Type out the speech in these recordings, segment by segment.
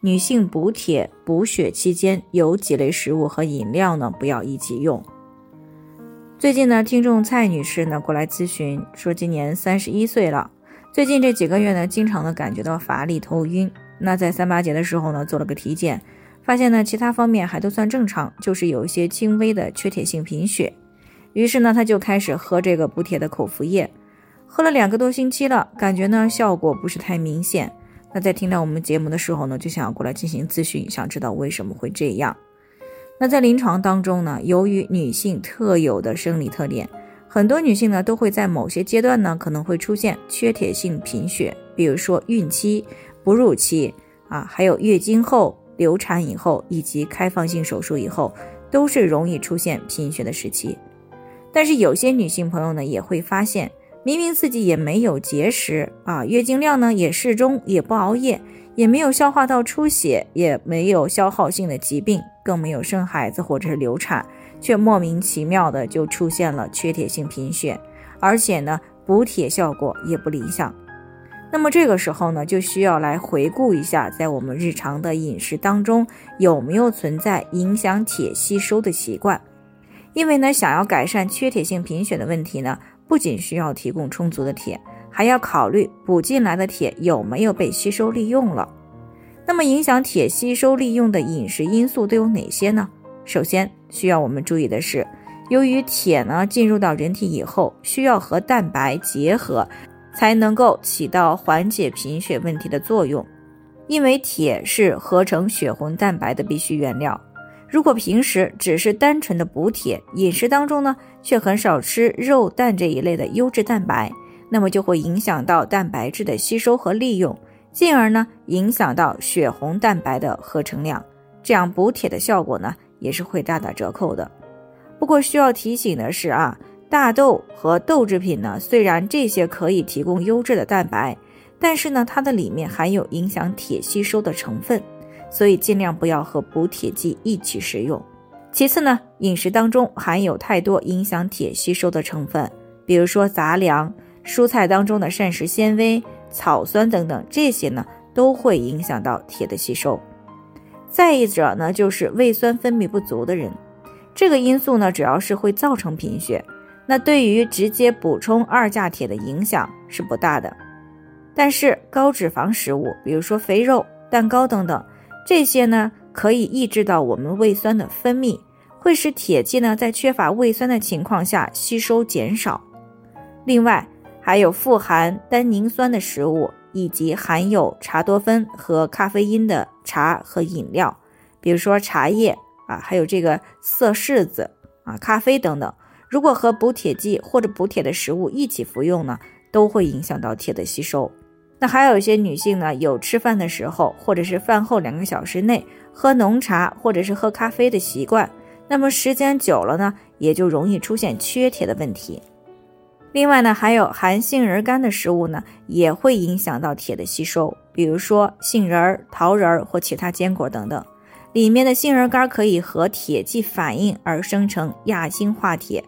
女性补铁补血期间有几类食物和饮料呢？不要一起用。最近呢，听众蔡女士呢过来咨询，说今年三十一岁了，最近这几个月呢，经常的感觉到乏力、头晕。那在三八节的时候呢，做了个体检，发现呢其他方面还都算正常，就是有一些轻微的缺铁性贫血。于是呢，她就开始喝这个补铁的口服液，喝了两个多星期了，感觉呢效果不是太明显。在听到我们节目的时候呢，就想要过来进行咨询，想知道为什么会这样。那在临床当中呢，由于女性特有的生理特点，很多女性呢都会在某些阶段呢可能会出现缺铁性贫血，比如说孕期、哺乳期啊，还有月经后、流产以后以及开放性手术以后，都是容易出现贫血的时期。但是有些女性朋友呢也会发现。明明自己也没有节食啊，月经量呢也适中，也不熬夜，也没有消化道出血，也没有消耗性的疾病，更没有生孩子或者是流产，却莫名其妙的就出现了缺铁性贫血，而且呢补铁效果也不理想。那么这个时候呢，就需要来回顾一下，在我们日常的饮食当中有没有存在影响铁吸收的习惯，因为呢，想要改善缺铁性贫血的问题呢。不仅需要提供充足的铁，还要考虑补进来的铁有没有被吸收利用了。那么，影响铁吸收利用的饮食因素都有哪些呢？首先需要我们注意的是，由于铁呢进入到人体以后，需要和蛋白结合，才能够起到缓解贫血问题的作用。因为铁是合成血红蛋白的必需原料。如果平时只是单纯的补铁，饮食当中呢却很少吃肉蛋这一类的优质蛋白，那么就会影响到蛋白质的吸收和利用，进而呢影响到血红蛋白的合成量，这样补铁的效果呢也是会大打折扣的。不过需要提醒的是啊，大豆和豆制品呢虽然这些可以提供优质的蛋白，但是呢它的里面含有影响铁吸收的成分。所以尽量不要和补铁剂一起食用。其次呢，饮食当中含有太多影响铁吸收的成分，比如说杂粮、蔬菜当中的膳食纤维、草酸等等，这些呢都会影响到铁的吸收。再一者呢，就是胃酸分泌不足的人，这个因素呢主要是会造成贫血，那对于直接补充二价铁的影响是不大的。但是高脂肪食物，比如说肥肉、蛋糕等等。这些呢，可以抑制到我们胃酸的分泌，会使铁剂呢在缺乏胃酸的情况下吸收减少。另外，还有富含单宁酸的食物，以及含有茶多酚和咖啡因的茶和饮料，比如说茶叶啊，还有这个色柿子啊、咖啡等等。如果和补铁剂或者补铁的食物一起服用呢，都会影响到铁的吸收。那还有一些女性呢，有吃饭的时候或者是饭后两个小时内喝浓茶或者是喝咖啡的习惯，那么时间久了呢，也就容易出现缺铁的问题。另外呢，还有含杏仁干的食物呢，也会影响到铁的吸收，比如说杏仁、桃仁或其他坚果等等，里面的杏仁干可以和铁剂反应而生成亚氢化铁，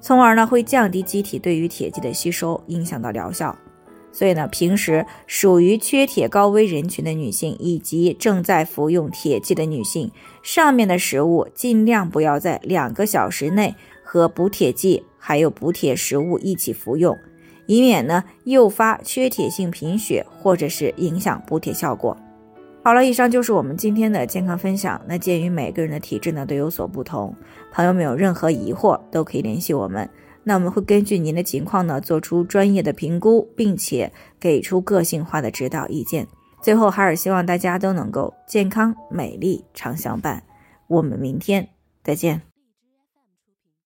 从而呢会降低机体对于铁剂的吸收，影响到疗效。所以呢，平时属于缺铁高危人群的女性，以及正在服用铁剂的女性，上面的食物尽量不要在两个小时内和补铁剂还有补铁食物一起服用，以免呢诱发缺铁性贫血或者是影响补铁效果。好了，以上就是我们今天的健康分享。那鉴于每个人的体质呢都有所不同，朋友们有任何疑惑都可以联系我们。那我们会根据您的情况呢，做出专业的评估，并且给出个性化的指导意见。最后，海尔希望大家都能够健康美丽常相伴。我们明天再见。